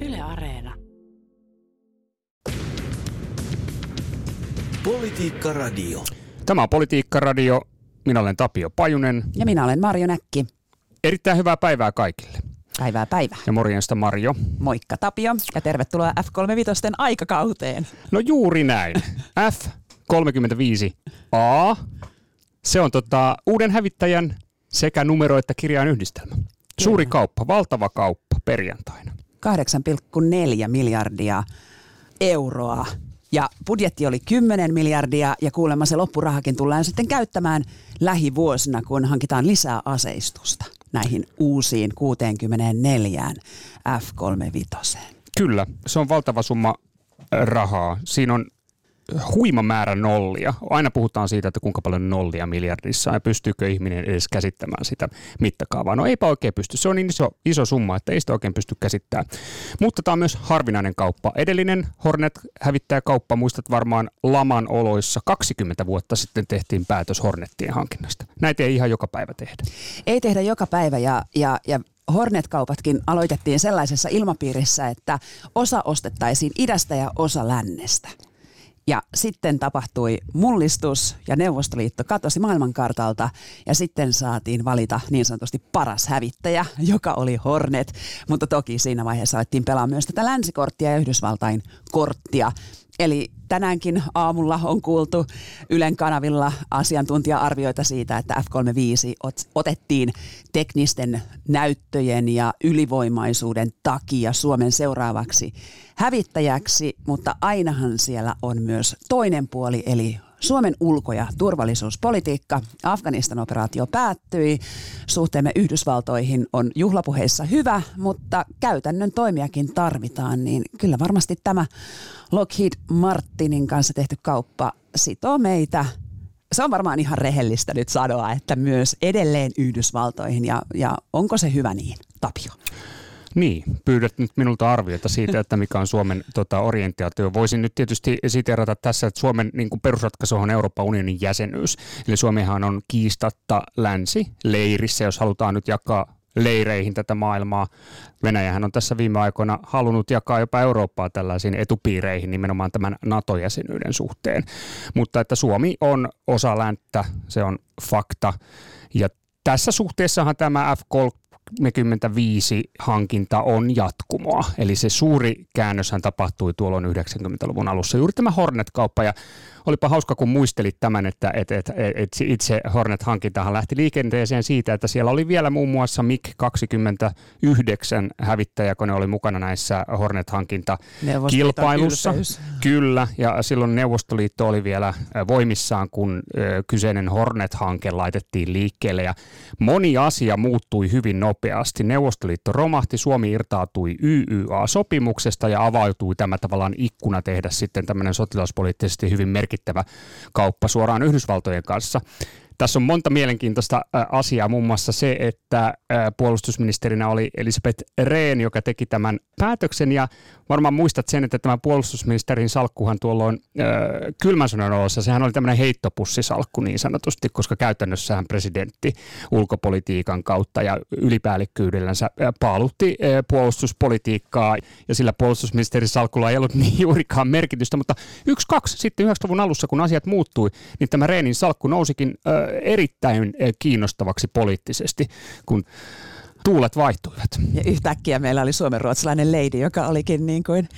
Yle Areena. Politiikka Radio. Tämä on Politiikka Radio. Minä olen Tapio Pajunen. Ja minä olen Marjo Näkki. Erittäin hyvää päivää kaikille. Päivää päivää. Ja morjesta Marjo. Moikka Tapio ja tervetuloa F35 aikakauteen. No juuri näin. F35A. Se on tota, uuden hävittäjän sekä numero- että kirjain yhdistelmä. Suuri kauppa, valtava kauppa perjantaina. 8,4 miljardia euroa. Ja budjetti oli 10 miljardia ja kuulemma se loppurahakin tullaan sitten käyttämään lähivuosina, kun hankitaan lisää aseistusta näihin uusiin 64 F-35. Kyllä, se on valtava summa rahaa. Siinä on huima määrä nollia. Aina puhutaan siitä, että kuinka paljon nollia miljardissa ja pystyykö ihminen edes käsittämään sitä mittakaavaa. No eipä oikein pysty. Se on niin iso, iso summa, että ei sitä oikein pysty käsittämään. Mutta tämä on myös harvinainen kauppa. Edellinen Hornet-hävittäjäkauppa, muistat varmaan laman oloissa 20 vuotta sitten tehtiin päätös Hornettien hankinnasta. Näitä ei ihan joka päivä tehdä. Ei tehdä joka päivä ja, ja, ja Hornet-kaupatkin aloitettiin sellaisessa ilmapiirissä, että osa ostettaisiin idästä ja osa lännestä. Ja sitten tapahtui mullistus ja Neuvostoliitto katosi maailmankartalta ja sitten saatiin valita niin sanotusti paras hävittäjä, joka oli Hornet. Mutta toki siinä vaiheessa alettiin pelaa myös tätä länsikorttia ja Yhdysvaltain korttia. Eli tänäänkin aamulla on kuultu Ylen kanavilla asiantuntija-arvioita siitä, että F-35 otettiin teknisten näyttöjen ja ylivoimaisuuden takia Suomen seuraavaksi hävittäjäksi, mutta ainahan siellä on myös toinen puoli, eli Suomen ulko- ja turvallisuuspolitiikka. Afganistan-operaatio päättyi. Suhteemme Yhdysvaltoihin on juhlapuheissa hyvä, mutta käytännön toimiakin tarvitaan, niin kyllä varmasti tämä Lockheed Martinin kanssa tehty kauppa sitoo meitä se on varmaan ihan rehellistä nyt sanoa, että myös edelleen Yhdysvaltoihin ja, ja onko se hyvä niin, Tapio? Niin, pyydät nyt minulta arviota siitä, että mikä on Suomen tota, orientaatio. Voisin nyt tietysti siteerata tässä, että Suomen niin kuin perusratkaisu on Euroopan unionin jäsenyys. Eli Suomihan on kiistatta länsi leirissä, jos halutaan nyt jakaa leireihin tätä maailmaa. Venäjähän on tässä viime aikoina halunnut jakaa jopa Eurooppaa tällaisiin etupiireihin nimenomaan tämän NATO-jäsenyyden suhteen. Mutta että Suomi on osa länttä, se on fakta. Ja tässä suhteessahan tämä F-35 hankinta on jatkumoa. Eli se suuri käännöshän tapahtui tuolloin 90-luvun alussa. Juuri tämä Hornet-kauppa ja olipa hauska, kun muistelit tämän, että et, et, et itse Hornet-hankintahan lähti liikenteeseen siitä, että siellä oli vielä muun muassa MiG-29 hävittäjäkone oli mukana näissä Hornet-hankintakilpailussa. Kyllä, ja silloin Neuvostoliitto oli vielä voimissaan, kun kyseinen Hornet-hanke laitettiin liikkeelle, ja moni asia muuttui hyvin nopeasti. Neuvostoliitto romahti, Suomi irtautui YYA-sopimuksesta ja avautui tämä tavallaan ikkuna tehdä sitten tämmöinen sotilaspoliittisesti hyvin merkittävä merkittävä kauppa suoraan Yhdysvaltojen kanssa. Tässä on monta mielenkiintoista asiaa, muun muassa se, että puolustusministerinä oli Elisabeth Rehn, joka teki tämän päätöksen. Ja varmaan muistat sen, että tämä puolustusministerin salkkuhan tuolloin äh, kylmän sodan olossa, sehän oli tämmöinen heittopussisalkku niin sanotusti, koska käytännössähän presidentti ulkopolitiikan kautta ja ylipäällikkyydellänsä paalutti äh, puolustuspolitiikkaa. Ja sillä puolustusministerin salkulla ei ollut niin juurikaan merkitystä, mutta yksi, kaksi sitten 90-luvun alussa, kun asiat muuttui, niin tämä Reenin salkku nousikin erittäin kiinnostavaksi poliittisesti, kun tuulet vaihtuivat. Ja yhtäkkiä meillä oli suomenruotsalainen lady, joka olikin niin kuin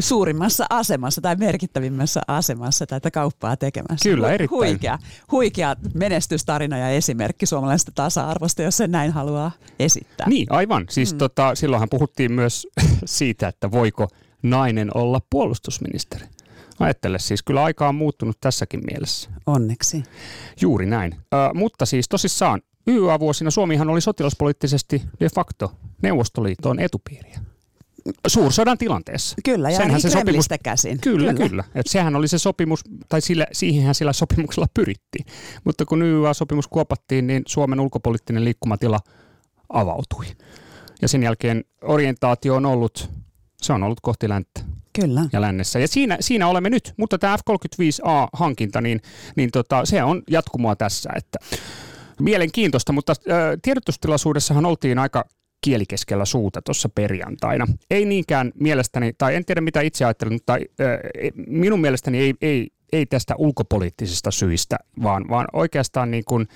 suurimmassa asemassa tai merkittävimmässä asemassa tätä kauppaa tekemässä. Kyllä, erittäin. Huikea, huikea menestystarina ja esimerkki suomalaisesta tasa-arvosta, jos sen näin haluaa esittää. Niin, aivan. Siis mm. tota, silloinhan puhuttiin myös siitä, että voiko nainen olla puolustusministeri. Ajattele siis, kyllä aika on muuttunut tässäkin mielessä. Onneksi. Juuri näin. Ö, mutta siis tosissaan YYA-vuosina Suomihan oli sotilaspoliittisesti de facto Neuvostoliiton etupiiriä. Suursodan tilanteessa. Kyllä, ja Senhän se sopimus, käsin. Kyllä, kyllä. kyllä. Et sehän oli se sopimus, tai sillä, siihenhän sillä sopimuksella pyrittiin. Mutta kun YYA-sopimus kuopattiin, niin Suomen ulkopoliittinen liikkumatila avautui. Ja sen jälkeen orientaatio on ollut, se on ollut kohti länttä. Kyllä. Ja lännessä. Ja siinä, siinä olemme nyt, mutta tämä F-35A-hankinta, niin, niin tota, se on jatkumoa tässä, että mielenkiintoista, mutta äh, tiedotustilaisuudessahan oltiin aika kielikeskellä suuta tuossa perjantaina. Ei niinkään mielestäni, tai en tiedä mitä itse ajattelen, mutta äh, minun mielestäni ei, ei, ei tästä ulkopoliittisista syistä, vaan, vaan oikeastaan niin kuin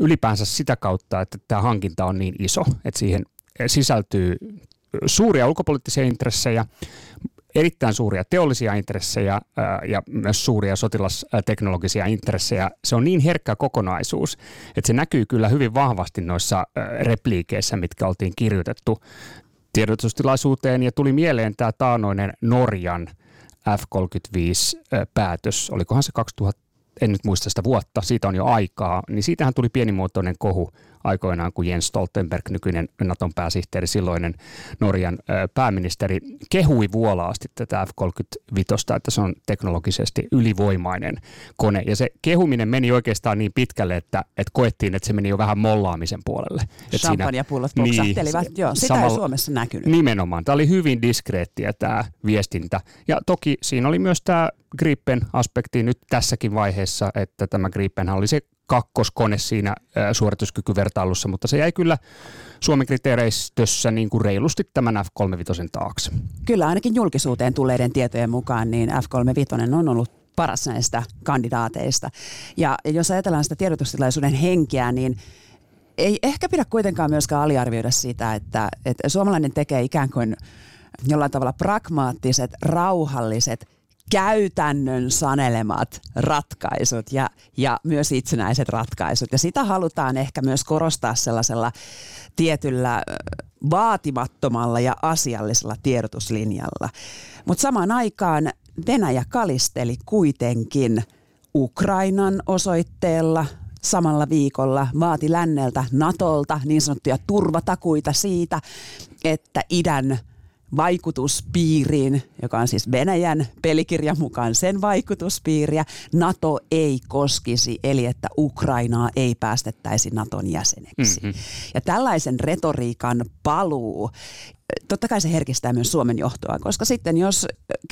ylipäänsä sitä kautta, että tämä hankinta on niin iso, että siihen sisältyy suuria ulkopoliittisia intressejä, erittäin suuria teollisia intressejä ja myös suuria sotilasteknologisia intressejä. Se on niin herkkä kokonaisuus, että se näkyy kyllä hyvin vahvasti noissa repliikeissä, mitkä oltiin kirjoitettu tiedotustilaisuuteen. Ja tuli mieleen tämä taanoinen Norjan F-35-päätös, olikohan se 2000, en nyt muista sitä vuotta, siitä on jo aikaa, niin siitähän tuli pienimuotoinen kohu aikoinaan, kun Jens Stoltenberg, nykyinen Naton pääsihteeri, silloinen Norjan pääministeri, kehui vuolaasti tätä F-35, että se on teknologisesti ylivoimainen kone. Ja se kehuminen meni oikeastaan niin pitkälle, että, että koettiin, että se meni jo vähän mollaamisen puolelle. Champagnepullot poksahtelivat, niin, joo. Sitä samalla, ei Suomessa näkynyt. Nimenomaan. Tämä oli hyvin diskreettiä tämä viestintä. Ja toki siinä oli myös tämä Gripen aspekti nyt tässäkin vaiheessa, että tämä Gripen oli se kakkoskone siinä suorituskykyvertailussa, mutta se jäi kyllä Suomen kriteereistössä niin kuin reilusti tämän F-35 taakse. Kyllä ainakin julkisuuteen tulleiden tietojen mukaan niin F-35 on ollut paras näistä kandidaateista. Ja jos ajatellaan sitä tiedotustilaisuuden henkeä, niin ei ehkä pidä kuitenkaan myöskään aliarvioida sitä, että, että suomalainen tekee ikään kuin jollain tavalla pragmaattiset, rauhalliset, käytännön sanelemat ratkaisut ja, ja myös itsenäiset ratkaisut. Ja sitä halutaan ehkä myös korostaa sellaisella tietyllä vaatimattomalla ja asiallisella tiedotuslinjalla. Mutta samaan aikaan Venäjä kalisteli kuitenkin Ukrainan osoitteella samalla viikolla vaati länneltä Natolta niin sanottuja turvatakuita siitä, että idän vaikutuspiiriin, joka on siis Venäjän pelikirjan mukaan sen vaikutuspiiriä, NATO ei koskisi, eli että Ukrainaa ei päästettäisi Naton jäseneksi. Mm-hmm. Ja tällaisen retoriikan paluu, totta kai se herkistää myös Suomen johtoa, koska sitten jos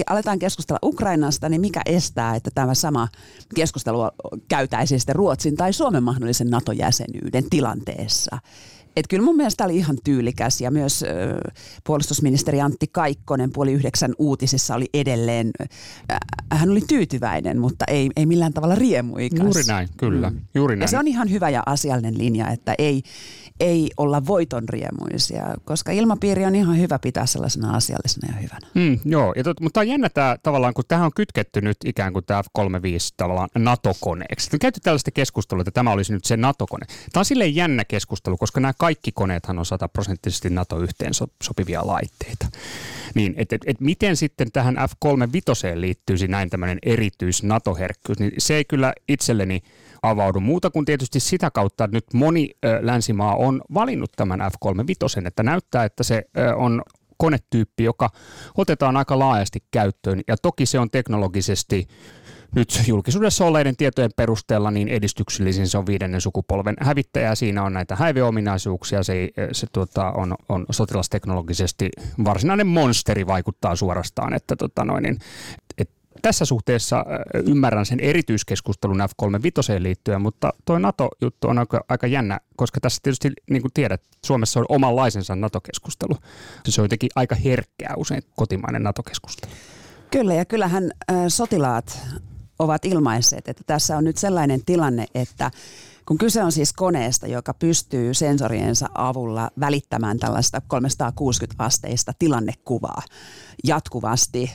aletaan keskustella Ukrainasta, niin mikä estää, että tämä sama keskustelu käytäisiin sitten Ruotsin tai Suomen mahdollisen NATO-jäsenyyden tilanteessa? Että kyllä mun mielestä oli ihan tyylikäs ja myös äh, puolustusministeri Antti Kaikkonen puoli yhdeksän uutisissa oli edelleen, äh, hän oli tyytyväinen, mutta ei, ei millään tavalla riemuikas. Juuri näin, kyllä. Mm. Juuri näin. Ja se on ihan hyvä ja asiallinen linja, että ei, ei olla voitonriemuisia, koska ilmapiiri on ihan hyvä pitää sellaisena asiallisena ja hyvänä. Mm, joo, ja tot, mutta on jännä tämä tavallaan, kun tähän on kytketty nyt ikään kuin tämä F-35 tavallaan NATO-koneeksi. On käyty tällaista keskustelua, että tämä olisi nyt se NATO-kone. Tämä on silleen jännä keskustelu, koska nämä kaikki koneethan on sataprosenttisesti NATO-yhteen sopivia laitteita. Niin, että et, et miten sitten tähän F-35 liittyisi näin tämmöinen erityis NATO-herkkyys, niin se ei kyllä itselleni avaudu muuta kuin tietysti sitä kautta, että nyt moni ö, länsimaa on valinnut tämän F-35, että näyttää, että se ö, on konetyyppi, joka otetaan aika laajasti käyttöön ja toki se on teknologisesti nyt julkisuudessa olleiden tietojen perusteella niin edistyksellisin se on viidennen sukupolven hävittäjä. Siinä on näitä häiveominaisuuksia. Se, se tuota, on, on sotilasteknologisesti varsinainen monsteri vaikuttaa suorastaan. Että, tota noin, niin, et tässä suhteessa äh, ymmärrän sen erityiskeskustelun F-35 liittyen, mutta tuo NATO-juttu on aika, aika jännä, koska tässä tietysti, niin kuin tiedät, Suomessa on omanlaisensa NATO-keskustelu. Se on jotenkin aika herkkää usein kotimainen NATO-keskustelu. Kyllä, ja kyllähän äh, sotilaat ovat ilmaisseet, että tässä on nyt sellainen tilanne, että kun kyse on siis koneesta, joka pystyy sensoriensa avulla välittämään tällaista 360 asteista tilannekuvaa jatkuvasti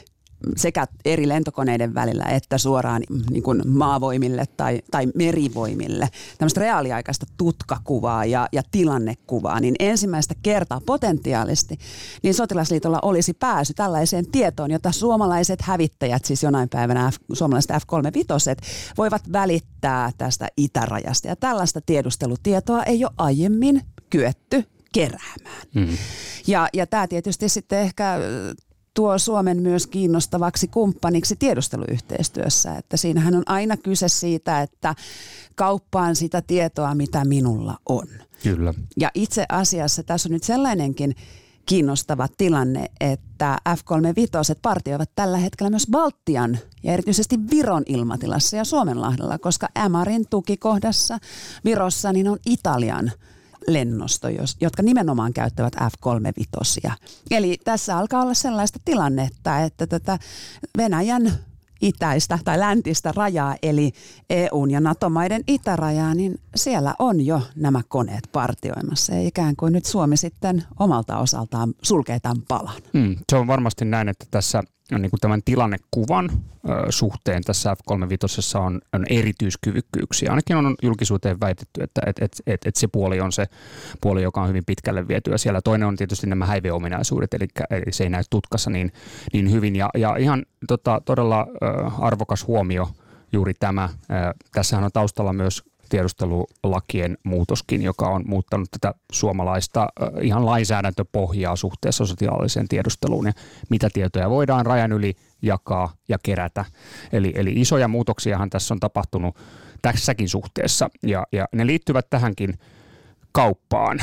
sekä eri lentokoneiden välillä että suoraan niin kuin maavoimille tai, tai merivoimille tämmöistä reaaliaikaista tutkakuvaa ja, ja tilannekuvaa, niin ensimmäistä kertaa potentiaalisesti niin sotilasliitolla olisi pääsy tällaiseen tietoon, jota suomalaiset hävittäjät, siis jonain päivänä F, suomalaiset F-35 voivat välittää tästä itärajasta. Ja tällaista tiedustelutietoa ei ole aiemmin kyetty keräämään. Mm. Ja, ja tämä tietysti sitten ehkä tuo Suomen myös kiinnostavaksi kumppaniksi tiedusteluyhteistyössä. Että siinähän on aina kyse siitä, että kauppaan sitä tietoa, mitä minulla on. Kyllä. Ja itse asiassa tässä on nyt sellainenkin kiinnostava tilanne, että F-35 partioivat tällä hetkellä myös Baltian ja erityisesti Viron ilmatilassa ja Suomenlahdella, koska MRin tukikohdassa Virossa niin on Italian lennosto, jotka nimenomaan käyttävät F-35. Eli tässä alkaa olla sellaista tilannetta, että tätä Venäjän itäistä tai läntistä rajaa, eli EUn ja NATO-maiden itärajaa, niin siellä on jo nämä koneet partioimassa. Ja ikään kuin nyt Suomi sitten omalta osaltaan sulkee tämän palan. Hmm, se on varmasti näin, että tässä niin kuin tämän tilannekuvan suhteen tässä F-35 on, on erityiskyvykkyyksiä. Ainakin on julkisuuteen väitetty, että et, et, et, et se puoli on se puoli, joka on hyvin pitkälle vietyä. Siellä toinen on tietysti nämä häiveominaisuudet, eli, eli se ei näy tutkassa niin, niin hyvin. Ja, ja ihan tota, todella arvokas huomio juuri tämä. Tässähän on taustalla myös tiedustelulakien muutoskin, joka on muuttanut tätä suomalaista ihan lainsäädäntöpohjaa suhteessa sotilaalliseen tiedusteluun ja mitä tietoja voidaan rajan yli jakaa ja kerätä. Eli, eli isoja muutoksiahan tässä on tapahtunut tässäkin suhteessa ja, ja ne liittyvät tähänkin kauppaan.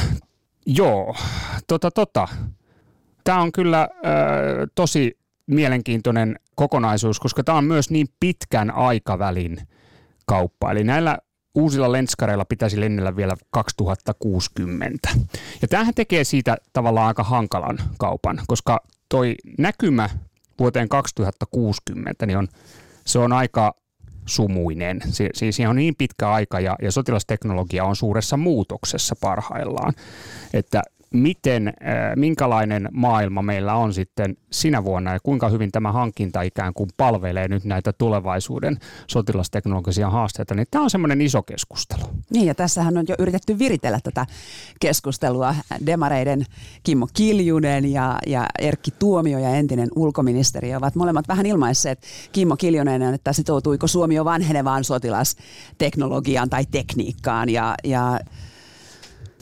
Joo, tota tota. Tämä on kyllä äh, tosi mielenkiintoinen kokonaisuus, koska tämä on myös niin pitkän aikavälin kauppa. Eli näillä uusilla lenskareilla pitäisi lennellä vielä 2060. Ja tämähän tekee siitä tavallaan aika hankalan kaupan, koska toi näkymä vuoteen 2060 niin on, se on aika sumuinen. Si- siis on niin pitkä aika ja, ja sotilasteknologia on suuressa muutoksessa parhaillaan, että miten, äh, minkälainen maailma meillä on sitten sinä vuonna ja kuinka hyvin tämä hankinta ikään kuin palvelee nyt näitä tulevaisuuden sotilasteknologisia haasteita, niin tämä on semmoinen iso keskustelu. Niin ja tässähän on jo yritetty viritellä tätä keskustelua. Demareiden Kimmo Kiljunen ja, ja Erkki Tuomio ja entinen ulkoministeri ovat molemmat vähän ilmaisseet Kimmo Kiljunen, että sitoutuiko Suomi jo vanhenevaan sotilasteknologiaan tai tekniikkaan ja, ja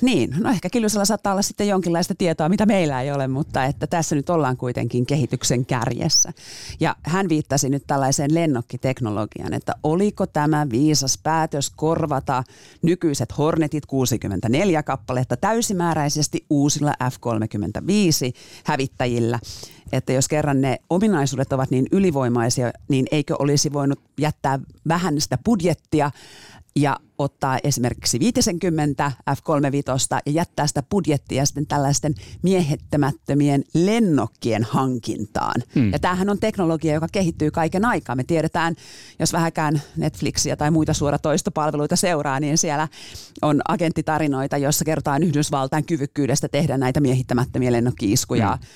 niin, no ehkä Kiljusella saattaa olla sitten jonkinlaista tietoa, mitä meillä ei ole, mutta että tässä nyt ollaan kuitenkin kehityksen kärjessä. Ja hän viittasi nyt tällaiseen lennokkiteknologiaan, että oliko tämä viisas päätös korvata nykyiset Hornetit 64 kappaletta täysimääräisesti uusilla F-35 hävittäjillä että jos kerran ne ominaisuudet ovat niin ylivoimaisia, niin eikö olisi voinut jättää vähän sitä budjettia ja ottaa esimerkiksi 50 F-35 ja jättää sitä budjettia sitten tällaisten miehittämättömien lennokkien hankintaan. Hmm. Ja tämähän on teknologia, joka kehittyy kaiken aikaa. Me tiedetään, jos vähäkään Netflixiä tai muita suoratoistopalveluita seuraa, niin siellä on agenttitarinoita, joissa kerrotaan Yhdysvaltain kyvykkyydestä tehdä näitä miehittämättömiä lennokkiiskuja hmm.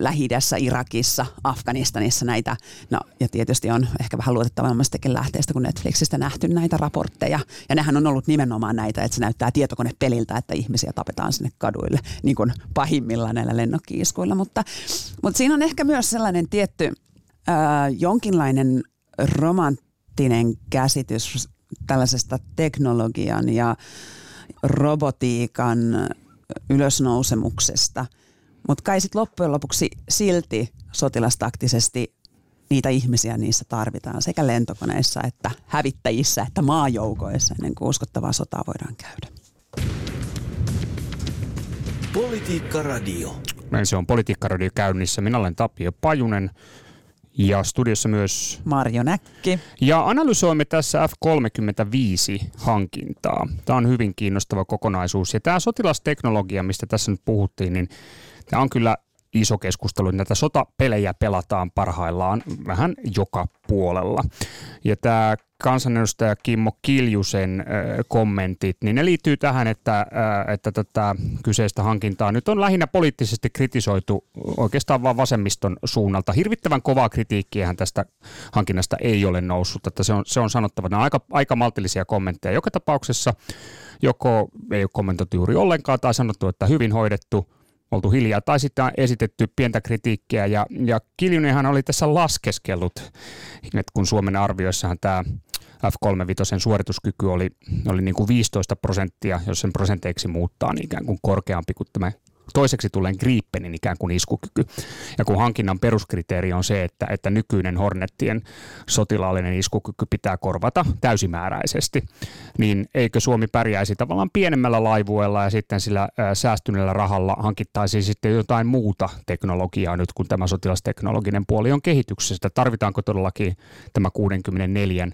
lähi Irakissa, Afganistanissa näitä. No ja tietysti on ehkä vähän luotettavammastakin lähteestä kuin Netflixistä nähty näitä raportteja ja nehän on ollut nimenomaan näitä, että se näyttää tietokonepeliltä, että ihmisiä tapetaan sinne kaduille, niin kuin pahimmillaan näillä lennokkiiskuilla. Mutta, mutta siinä on ehkä myös sellainen tietty ää, jonkinlainen romanttinen käsitys tällaisesta teknologian ja robotiikan ylösnousemuksesta. Mutta kai sitten loppujen lopuksi silti sotilastaktisesti niitä ihmisiä niissä tarvitaan sekä lentokoneissa että hävittäjissä että maajoukoissa ennen kuin uskottavaa sotaa voidaan käydä. Politiikka Radio. Näin se on Politiikka Radio käynnissä. Minä olen Tapio Pajunen ja studiossa myös Marjo Näkki. Ja analysoimme tässä F-35-hankintaa. Tämä on hyvin kiinnostava kokonaisuus. Ja tämä sotilasteknologia, mistä tässä nyt puhuttiin, niin tämä on kyllä iso keskustelu. Näitä sotapelejä pelataan parhaillaan vähän joka puolella. Ja tämä kansanedustaja Kimmo Kiljusen kommentit, niin ne liittyy tähän, että, että tätä kyseistä hankintaa nyt on lähinnä poliittisesti kritisoitu oikeastaan vain vasemmiston suunnalta. Hirvittävän kovaa kritiikkiä tästä hankinnasta ei ole noussut, että se on, se on sanottava. Nämä on aika, aika maltillisia kommentteja. Joka tapauksessa joko ei ole kommentoitu juuri ollenkaan tai sanottu, että hyvin hoidettu – oltu hiljaa tai sitten esitetty pientä kritiikkiä. Ja, ja Kiljunenhan oli tässä laskeskellut, että kun Suomen arvioissahan tämä F-35 suorituskyky oli, oli niin kuin 15 prosenttia, jos sen prosenteiksi muuttaa, niin ikään kuin korkeampi kuin tämä toiseksi tulee Gripenin ikään kuin iskukyky. Ja kun hankinnan peruskriteeri on se, että, että nykyinen Hornettien sotilaallinen iskukyky pitää korvata täysimääräisesti, niin eikö Suomi pärjäisi tavallaan pienemmällä laivuella ja sitten sillä säästyneellä rahalla hankittaisiin sitten jotain muuta teknologiaa nyt, kun tämä sotilasteknologinen puoli on kehityksessä. Tarvitaanko todellakin tämä 64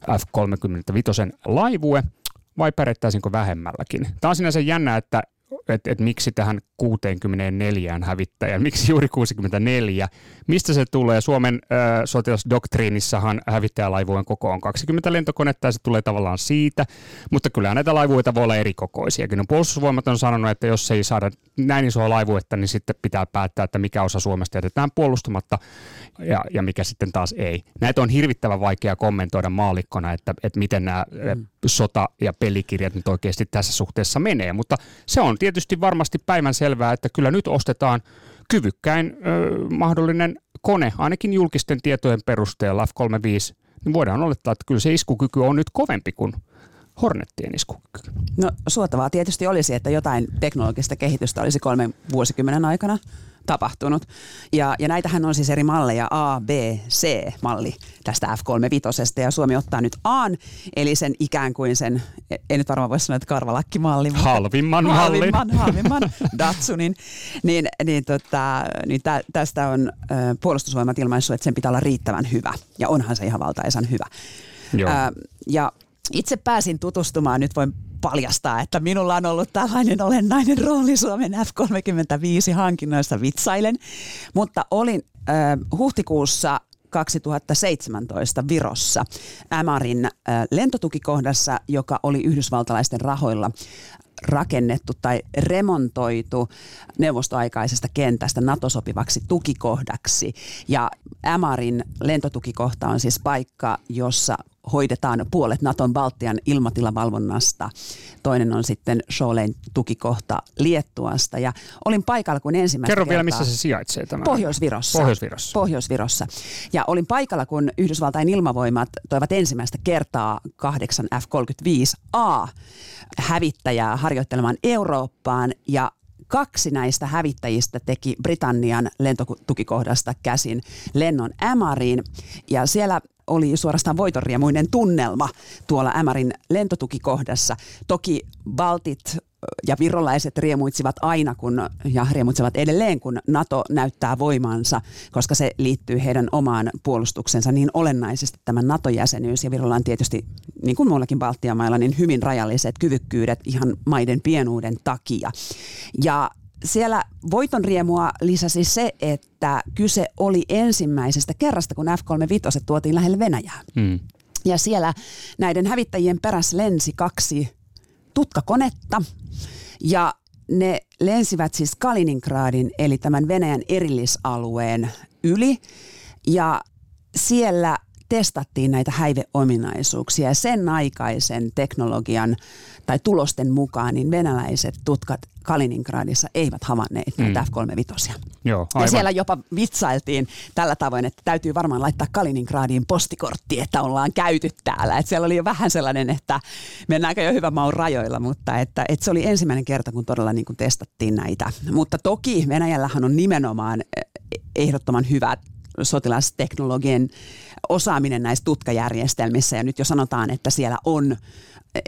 F-35 laivue vai pärjättäisinkö vähemmälläkin. Tämä on sinänsä jännä, että että et miksi tähän 64 hävittäjään, miksi juuri 64, mistä se tulee? Suomen äh, sotilasdoktriinissahan hävittäjälaivujen koko on 20 lentokonetta ja se tulee tavallaan siitä, mutta kyllä näitä laivuita voi olla eri kokoisiakin. No, puolustusvoimat on sanonut, että jos ei saada näin isoa laivuetta, niin sitten pitää päättää, että mikä osa Suomesta jätetään puolustamatta ja, ja mikä sitten taas ei. Näitä on hirvittävän vaikea kommentoida maalikkona, että, että miten nämä mm. sota- ja pelikirjat nyt oikeasti tässä suhteessa menee, mutta se on tietysti varmasti päivän selvää, että kyllä nyt ostetaan kyvykkäin ö, mahdollinen kone, ainakin julkisten tietojen perusteella F-35, niin voidaan olettaa, että kyllä se iskukyky on nyt kovempi kuin Hornettien iskukyky. No suotavaa tietysti olisi, että jotain teknologista kehitystä olisi kolmen vuosikymmenen aikana tapahtunut. Ja, ja näitähän on siis eri malleja, A, B, C-malli tästä F35. Ja Suomi ottaa nyt A, eli sen ikään kuin sen, en nyt varmaan voi sanoa, että karvalakkimalli. Halvimman mallin. Halvimman, halvimman Datsunin. Niin, niin, tota, niin tä, tästä on ö, puolustusvoimat ilmaissut, että sen pitää olla riittävän hyvä. Ja onhan se ihan valtaisan hyvä. Joo. Ö, ja itse pääsin tutustumaan, nyt voin paljastaa, että minulla on ollut tällainen olennainen rooli Suomen F-35-hankinnoissa vitsailen, mutta olin äh, huhtikuussa 2017 Virossa Ämarin äh, lentotukikohdassa, joka oli yhdysvaltalaisten rahoilla rakennettu tai remontoitu neuvostoaikaisesta kentästä NATO-sopivaksi tukikohdaksi. Ja Ämarin lentotukikohta on siis paikka, jossa hoidetaan puolet Naton Baltian ilmatilavalvonnasta. Toinen on sitten Scholein tukikohta Liettuasta. Ja olin paikalla, kun ensimmäistä Kerro kertaa, vielä, missä se sijaitsee tämä. Pohjois-Virossa. Pohjois-Virossa. Pohjois-Virossa. Ja olin paikalla, kun Yhdysvaltain ilmavoimat toivat ensimmäistä kertaa 8 F-35A hävittäjää harjoittelemaan Eurooppaan ja kaksi näistä hävittäjistä teki Britannian lentotukikohdasta käsin lennon Ämariin ja siellä oli suorastaan voitonriemuinen tunnelma tuolla Ämärin lentotukikohdassa. Toki Baltit ja virolaiset riemuitsivat aina, kun, ja riemuitsevat edelleen, kun NATO näyttää voimansa, koska se liittyy heidän omaan puolustuksensa niin olennaisesti tämä NATO-jäsenyys. Ja Virolla on tietysti, niin kuin muillakin Baltian mailla, niin hyvin rajalliset kyvykkyydet ihan maiden pienuuden takia. Ja siellä voitonriemua lisäsi se, että kyse oli ensimmäisestä kerrasta, kun F-35 tuotiin lähelle Venäjää. Mm. Ja siellä näiden hävittäjien perässä lensi kaksi tutkakonetta ja ne lensivät siis Kaliningradin eli tämän Venäjän erillisalueen yli ja siellä testattiin näitä häiveominaisuuksia ja sen aikaisen teknologian tai tulosten mukaan niin venäläiset tutkat Kaliningradissa eivät havainneet mm. näitä F-35. Joo, aivan. Ja siellä jopa vitsailtiin tällä tavoin, että täytyy varmaan laittaa Kaliningradiin postikortti, että ollaan käyty täällä. Että siellä oli jo vähän sellainen, että mennäänkö jo hyvän maun rajoilla, mutta että, että se oli ensimmäinen kerta, kun todella niin kuin testattiin näitä. Mutta toki Venäjällähän on nimenomaan ehdottoman hyvät sotilasteknologian osaaminen näissä tutkajärjestelmissä. Ja nyt jo sanotaan, että siellä on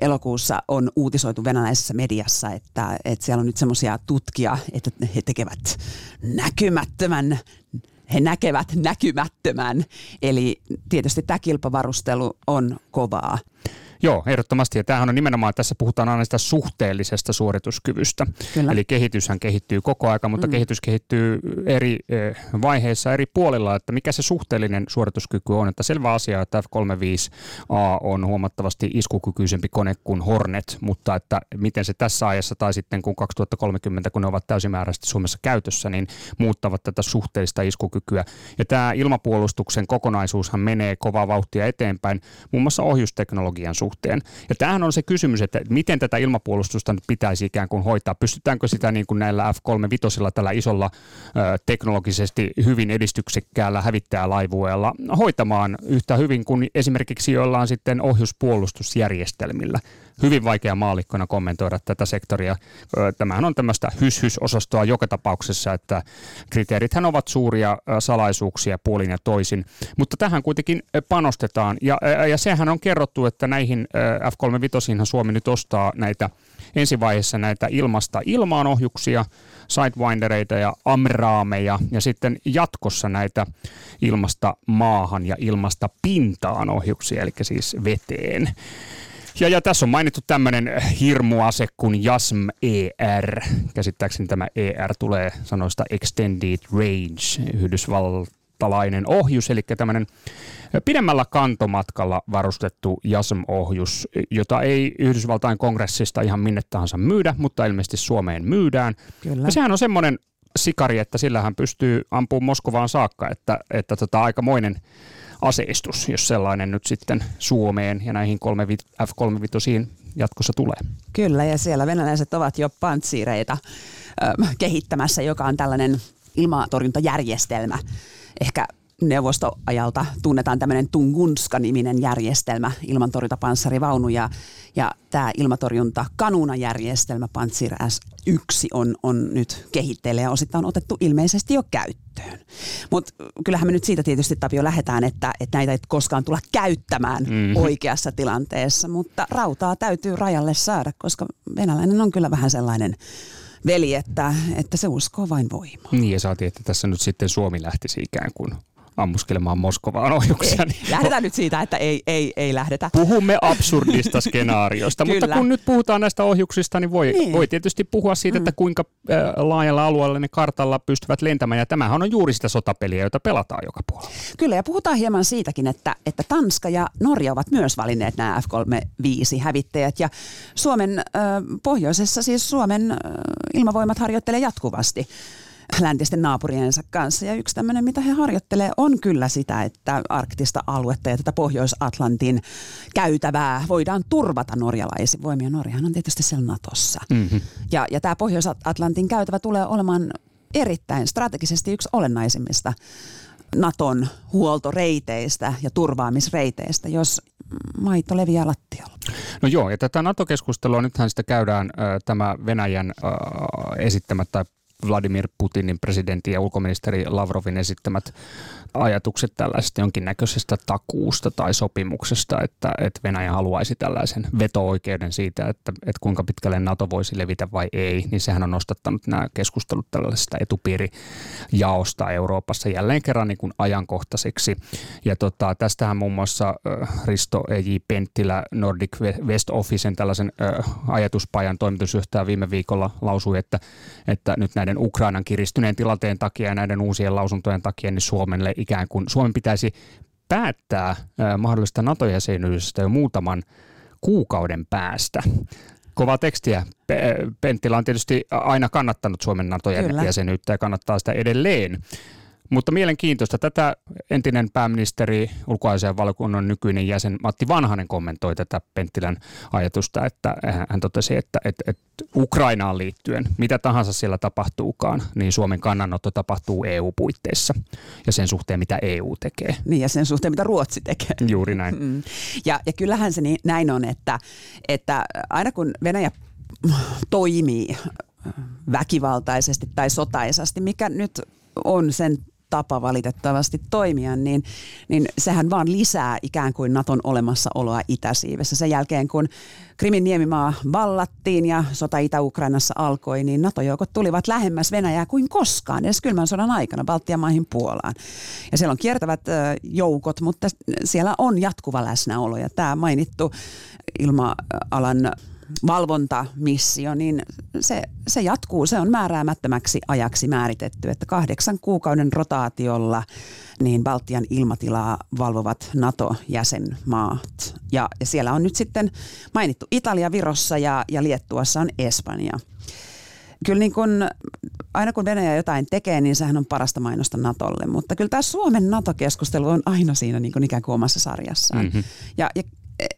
elokuussa on uutisoitu venäläisessä mediassa, että, että siellä on nyt semmoisia tutkia, että he tekevät näkymättömän he näkevät näkymättömän. Eli tietysti tämä kilpavarustelu on kovaa. Joo, ehdottomasti. Ja tämähän on nimenomaan, tässä puhutaan aina sitä suhteellisesta suorituskyvystä. Kyllä. Eli kehityshän kehittyy koko aika, mutta mm. kehitys kehittyy eri eh, vaiheissa eri puolilla, että mikä se suhteellinen suorituskyky on. Että selvä asia, että F-35A on huomattavasti iskukykyisempi kone kuin Hornet, mutta että miten se tässä ajassa tai sitten kun 2030, kun ne ovat täysimääräisesti Suomessa käytössä, niin muuttavat tätä suhteellista iskukykyä. Ja tämä ilmapuolustuksen kokonaisuushan menee kovaa vauhtia eteenpäin, muun muassa ohjusteknologian suhteen suhteen. Ja tämähän on se kysymys, että miten tätä ilmapuolustusta nyt pitäisi ikään kuin hoitaa. Pystytäänkö sitä niin kuin näillä F-35 tällä isolla ö, teknologisesti hyvin edistyksekkäällä hävittäjälaivueella hoitamaan yhtä hyvin kuin esimerkiksi jollain sitten ohjuspuolustusjärjestelmillä hyvin vaikea maalikkona kommentoida tätä sektoria. Tämähän on tämmöistä hys-hys-osastoa joka tapauksessa, että kriteerithän ovat suuria salaisuuksia puolin ja toisin, mutta tähän kuitenkin panostetaan ja, ja sehän on kerrottu, että näihin F-35 Suomi nyt ostaa näitä ensivaiheessa näitä ilmasta ilmaan ohjuksia, sidewindereita ja amraameja ja sitten jatkossa näitä ilmasta maahan ja ilmasta pintaan ohjuksia, eli siis veteen. Ja, ja tässä on mainittu tämmöinen hirmuase kuin JASM ER. Käsittääkseni tämä ER tulee sanoista Extended Range, yhdysvaltalainen ohjus, eli tämmöinen pidemmällä kantomatkalla varustettu JASM-ohjus, jota ei Yhdysvaltain kongressista ihan minne tahansa myydä, mutta ilmeisesti Suomeen myydään. Kyllä. Ja sehän on semmoinen sikari, että sillähän pystyy ampumaan Moskovaan saakka, että, että tota, aikamoinen aseistus, jos sellainen nyt sitten Suomeen ja näihin F-35 jatkossa tulee. Kyllä, ja siellä venäläiset ovat jo pantsiireita kehittämässä, joka on tällainen ilmatorjuntajärjestelmä. Ehkä neuvostoajalta tunnetaan tämmöinen Tungunska-niminen järjestelmä, ilmantorjuntapanssarivaunu ja, ja tämä ilmatorjunta järjestelmä Pantsir S1 on, on nyt kehitteillä ja osittain otettu ilmeisesti jo käyttöön. Mutta kyllähän me nyt siitä tietysti Tapio lähdetään, että, että näitä ei koskaan tulla käyttämään mm-hmm. oikeassa tilanteessa, mutta rautaa täytyy rajalle saada, koska venäläinen on kyllä vähän sellainen veli, että, että se uskoo vain voimaan. Niin ja saatiin, että tässä nyt sitten Suomi lähtisi ikään kuin ammuskelemaan Moskovaan ohjuksia. Niin lähdetään nyt siitä, että ei, ei, ei lähdetä. Puhumme absurdista skenaariosta, mutta kun nyt puhutaan näistä ohjuksista, niin voi, niin. voi tietysti puhua siitä, että mm. kuinka äh, laajalla alueella ne kartalla pystyvät lentämään. Ja tämähän on juuri sitä sotapeliä, jota pelataan joka puolella. Kyllä, ja puhutaan hieman siitäkin, että, että Tanska ja Norja ovat myös valinneet nämä F-35-hävittäjät. Ja Suomen äh, pohjoisessa siis Suomen äh, ilmavoimat harjoittelee jatkuvasti läntisten naapuriensa kanssa. Ja yksi tämmöinen, mitä he harjoittelee, on kyllä sitä, että arktista aluetta ja tätä Pohjois-Atlantin käytävää voidaan turvata norjalaisin voimia. Norjahan on tietysti siellä Natossa. Mm-hmm. Ja, ja tämä Pohjois-Atlantin käytävä tulee olemaan erittäin strategisesti yksi olennaisimmista Naton huoltoreiteistä ja turvaamisreiteistä, jos maito leviää lattialla. No joo, ja tätä NATO-keskustelua, nythän sitä käydään tämä Venäjän äh, esittämät tai Vladimir Putinin presidentin ja ulkoministeri Lavrovin esittämät ajatukset tällaisesta jonkinnäköisestä takuusta tai sopimuksesta, että, että Venäjä haluaisi tällaisen veto-oikeuden siitä, että, että kuinka pitkälle NATO voisi levitä vai ei, niin sehän on nostattanut nämä keskustelut tällaisesta etupiirijaosta Euroopassa jälleen kerran niin kuin ajankohtaiseksi. Ja tota, tästähän muun muassa Risto E.J. Penttilä Nordic West Officen tällaisen ajatuspajan toimitusjohtaja viime viikolla lausui, että, että nyt näiden Ukrainan kiristyneen tilanteen takia ja näiden uusien lausuntojen takia niin Suomelle ikään kuin Suomen pitäisi päättää mahdollista NATO-jäsenyydestä jo muutaman kuukauden päästä. Kovaa tekstiä. Penttilä on tietysti aina kannattanut Suomen NATO-jäsenyyttä ja kannattaa sitä edelleen. Mutta mielenkiintoista. Tätä entinen pääministeri, ulkoasian valiokunnan nykyinen jäsen Matti Vanhanen kommentoi tätä Penttilän ajatusta, että hän totesi, että, että, että Ukrainaan liittyen, mitä tahansa siellä tapahtuukaan, niin Suomen kannanotto tapahtuu EU-puitteissa ja sen suhteen, mitä EU tekee. Niin ja sen suhteen, mitä Ruotsi tekee. Juuri näin. Mm. Ja, ja kyllähän se niin, näin on, että, että aina kun Venäjä toimii väkivaltaisesti tai sotaisasti, mikä nyt on sen tapa valitettavasti toimia, niin, niin sehän vaan lisää ikään kuin Naton olemassaoloa Itäsiivessä. Sen jälkeen, kun Krimin niemimaa vallattiin ja sota Itä-Ukrainassa alkoi, niin NATO-joukot tulivat lähemmäs Venäjää kuin koskaan, edes kylmän sodan aikana Baltian maihin Puolaan. Ja siellä on kiertävät joukot, mutta siellä on jatkuva läsnäolo. Ja tämä mainittu ilma-alan valvontamissio, niin se, se jatkuu. Se on määräämättömäksi ajaksi määritetty, että kahdeksan kuukauden rotaatiolla niin Baltian ilmatilaa valvovat NATO-jäsenmaat. Ja, ja siellä on nyt sitten mainittu Italia, Virossa ja, ja Liettuassa on Espanja. Kyllä niin kun, aina kun Venäjä jotain tekee, niin sehän on parasta mainosta Natolle. Mutta kyllä tämä Suomen NATO-keskustelu on aina siinä niin kuin ikään kuin omassa sarjassaan. Mm-hmm. Ja, ja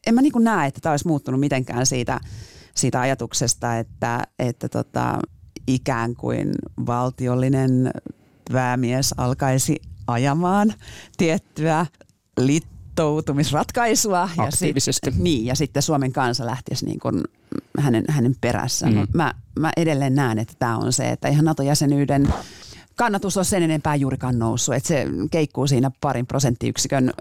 en mä niin kuin näe, että tämä olisi muuttunut mitenkään siitä, siitä ajatuksesta, että, että tota, ikään kuin valtiollinen päämies alkaisi ajamaan tiettyä liittoutumisratkaisua. Ja sit, niin, ja sitten Suomen kansa lähtisi niin kuin hänen, hänen perässään. Mm. Mä, mä edelleen näen, että tämä on se, että ihan NATO-jäsenyyden kannatus on sen enempää juurikaan noussut, että se keikkuu siinä parin prosenttiyksikön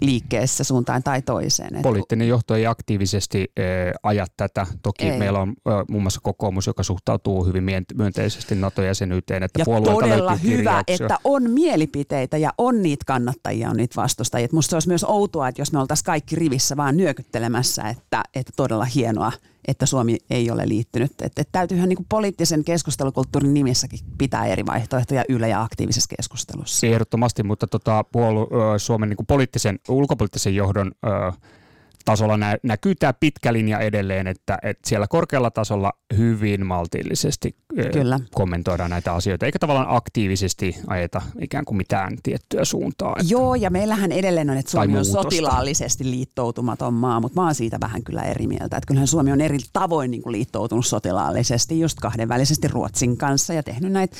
liikkeessä suuntaan tai toiseen. Poliittinen johto ei aktiivisesti äh, aja tätä. Toki ei. meillä on muun muassa kokoomus, joka suhtautuu hyvin myönteisesti NATO-jäsenyyteen. Että ja todella hyvä, että on mielipiteitä ja on niitä kannattajia, on niitä vastustajia. Musta se olisi myös outoa, että jos me oltaisiin kaikki rivissä vaan nyökyttelemässä, että, että todella hienoa että Suomi ei ole liittynyt. Että, että täytyyhän niin poliittisen keskustelukulttuurin nimissäkin pitää eri vaihtoehtoja yllä ja aktiivisessa keskustelussa. Ehdottomasti, mutta tota, puolu, Suomen niin kuin poliittisen, ulkopoliittisen johdon ö, tasolla nä- näkyy tämä pitkä linja edelleen, että, että siellä korkealla tasolla hyvin maltillisesti Kyllä. kommentoidaan näitä asioita, eikä tavallaan aktiivisesti ajeta ikään kuin mitään tiettyä suuntaa. Että Joo, ja meillähän edelleen on, että Suomi on sotilaallisesti liittoutumaton maa, mutta mä oon siitä vähän kyllä eri mieltä. Että kyllähän Suomi on eri tavoin niin kuin liittoutunut sotilaallisesti, just kahdenvälisesti Ruotsin kanssa ja tehnyt näitä,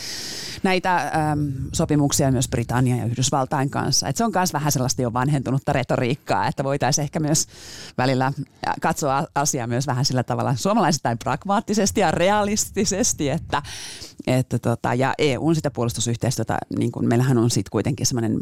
näitä äm, sopimuksia myös Britannian ja Yhdysvaltain kanssa. Että se on myös vähän sellaista jo vanhentunutta retoriikkaa, että voitaisiin ehkä myös välillä katsoa asiaa myös vähän sillä tavalla suomalaisittain pragmaattisesti ja realistisesti, että, että tota, ja EUn sitä puolustusyhteistyötä, niin kuin meillähän on sitten kuitenkin semmoinen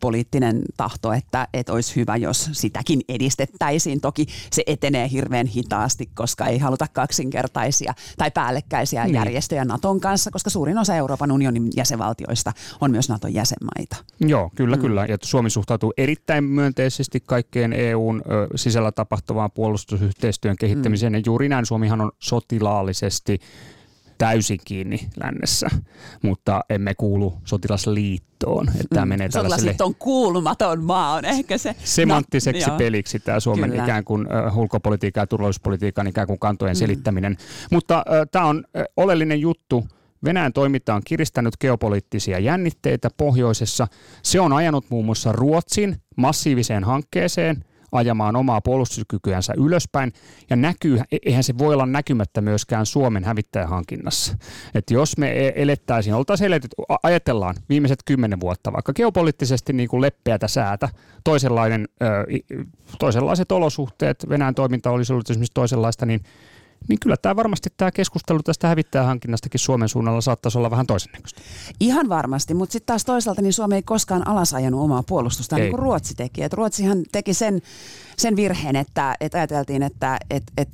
poliittinen tahto, että, että olisi hyvä, jos sitäkin edistettäisiin. Toki se etenee hirveän hitaasti, koska ei haluta kaksinkertaisia tai päällekkäisiä niin. järjestöjä Naton kanssa, koska suurin osa Euroopan unionin jäsenvaltioista on myös Naton jäsenmaita. Joo, kyllä, mm. kyllä. Ja Suomi suhtautuu erittäin myönteisesti kaikkeen EUn ö, sisällä tapahtuvaan puolustusyhteistyön kehittämiseen. Mm. Ja juuri näin Suomihan on sotilaallisesti täysin kiinni lännessä, mutta emme kuulu sotilasliittoon. Että tämä mm. menee Sotilasliittoon kuulumaton maa on ehkä se. Semanttiseksi no, peliksi tämä Suomen Kyllä. ikään kuin uh, ulkopolitiikan ja turvallisuuspolitiikan ikään kuin kantojen mm. selittäminen. Mutta uh, tämä on uh, oleellinen juttu. Venäjän toiminta on kiristänyt geopoliittisia jännitteitä pohjoisessa. Se on ajanut muun muassa Ruotsin massiiviseen hankkeeseen, ajamaan omaa puolustuskykyänsä ylöspäin. Ja näkyy, e- eihän se voi olla näkymättä myöskään Suomen hävittäjähankinnassa. Että jos me e- elettäisiin, oltaisiin eletty, ajatellaan viimeiset kymmenen vuotta vaikka geopoliittisesti niin kuin leppeätä säätä, toisenlainen, toisenlaiset olosuhteet, Venäjän toiminta olisi ollut esimerkiksi toisenlaista, niin niin kyllä tämä varmasti tämä keskustelu tästä hävittäjähankinnastakin Suomen suunnalla saattaisi olla vähän toisen näköistä. Ihan varmasti, mutta sitten taas toisaalta niin Suomi ei koskaan alasajanut omaa puolustusta, niin kuin Ruotsi teki. Et Ruotsihan teki sen, sen virheen, että, että ajateltiin, että et, et,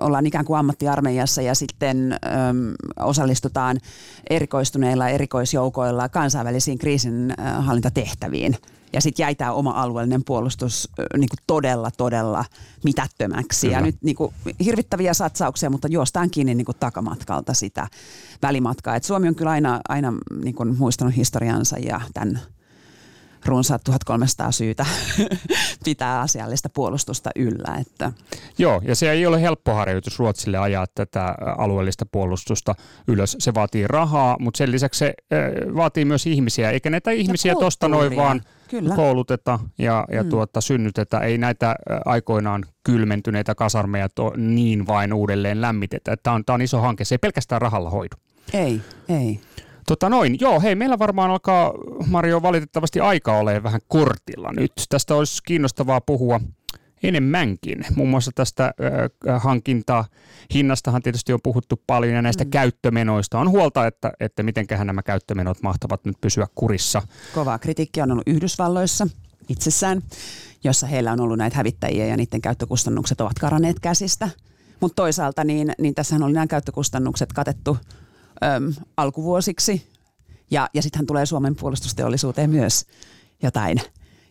ollaan ikään kuin ammattiarmeijassa ja sitten äm, osallistutaan erikoistuneilla erikoisjoukoilla kansainvälisiin kriisinhallintatehtäviin ja sitten jäi tämä oma alueellinen puolustus niin kuin todella, todella mitättömäksi. Kyllä. Ja nyt niin kuin, hirvittäviä satsauksia, mutta juostaan kiinni niin kuin takamatkalta sitä välimatkaa. Et Suomi on kyllä aina, aina niin kuin muistanut historiansa ja tämän runsaat 1300 syytä pitää asiallista puolustusta yllä. Että. Joo, ja se ei ole helppo harjoitus Ruotsille ajaa tätä alueellista puolustusta ylös. Se vaatii rahaa, mutta sen lisäksi se vaatii myös ihmisiä, eikä näitä ihmisiä tuosta noin vaan Kyllä. kouluteta ja, ja mm. tuota, synnytetä. Ei näitä aikoinaan kylmentyneitä kasarmeja to, niin vain uudelleen lämmitetä. Tämä on, tämä on iso hanke, se ei pelkästään rahalla hoidu. Ei, ei. Tota noin, joo, hei, meillä varmaan alkaa, Mario, valitettavasti aika ole vähän kortilla nyt. Tästä olisi kiinnostavaa puhua enemmänkin. Muun muassa tästä äh, hankintaa hinnastahan tietysti on puhuttu paljon ja näistä mm. käyttömenoista on huolta, että, että mitenköhän nämä käyttömenot mahtavat nyt pysyä kurissa. Kova kritiikki on ollut Yhdysvalloissa itsessään, jossa heillä on ollut näitä hävittäjiä ja niiden käyttökustannukset ovat karanneet käsistä. Mutta toisaalta niin, niin tässähän oli nämä käyttökustannukset katettu äm, alkuvuosiksi ja, ja sittenhän tulee Suomen puolustusteollisuuteen myös jotain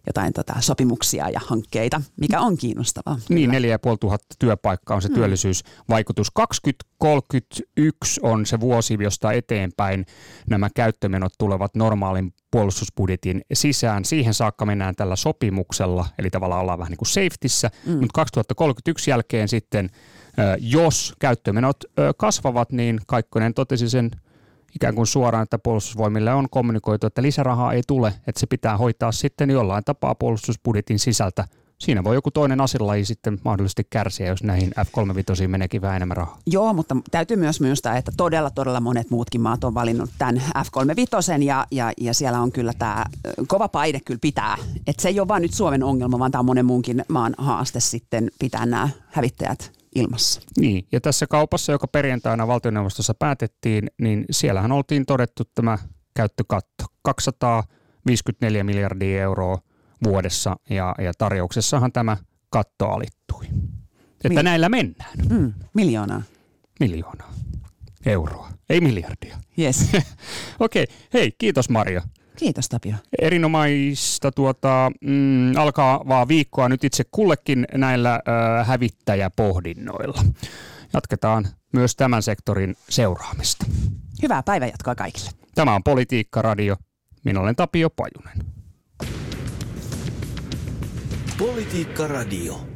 jotain tota sopimuksia ja hankkeita, mikä on kiinnostavaa. Niin, 4500 työpaikkaa on se hmm. työllisyysvaikutus. 2031 on se vuosi, josta eteenpäin nämä käyttömenot tulevat normaalin puolustusbudjetin sisään. Siihen saakka mennään tällä sopimuksella, eli tavallaan ollaan vähän niin kuin safetyssä, hmm. mutta 2031 jälkeen sitten, jos käyttömenot kasvavat, niin Kaikkonen totesi sen ikään kuin suoraan, että puolustusvoimille on kommunikoitu, että lisärahaa ei tule, että se pitää hoitaa sitten jollain tapaa puolustusbudjetin sisältä. Siinä voi joku toinen aselaji sitten mahdollisesti kärsiä, jos näihin F-35 meneekin vähän enemmän rahaa. Joo, mutta täytyy myös muistaa, että todella, todella monet muutkin maat on valinnut tämän F-35 ja, ja, ja siellä on kyllä tämä kova paine kyllä pitää. Että se ei ole vain nyt Suomen ongelma, vaan tämä on monen muunkin maan haaste sitten pitää nämä hävittäjät ilmassa. Niin, ja tässä kaupassa, joka perjantaina valtioneuvostossa päätettiin, niin siellähän oltiin todettu tämä käyttökatto. 254 miljardia euroa vuodessa ja, ja tarjouksessahan tämä katto alittui. Että Mil- näillä mennään. Mm, miljoonaa. Miljoonaa euroa, ei miljardia. Yes. Okei, hei, kiitos Maria. Kiitos Tapio. Erinomaista tuota, mm, alkaa vaan viikkoa nyt itse kullekin näillä ö, hävittäjäpohdinnoilla. Jatketaan myös tämän sektorin seuraamista. Hyvää päivänjatkoa kaikille. Tämä on Politiikka Radio. Minä olen Tapio Pajunen. Politiikka Radio.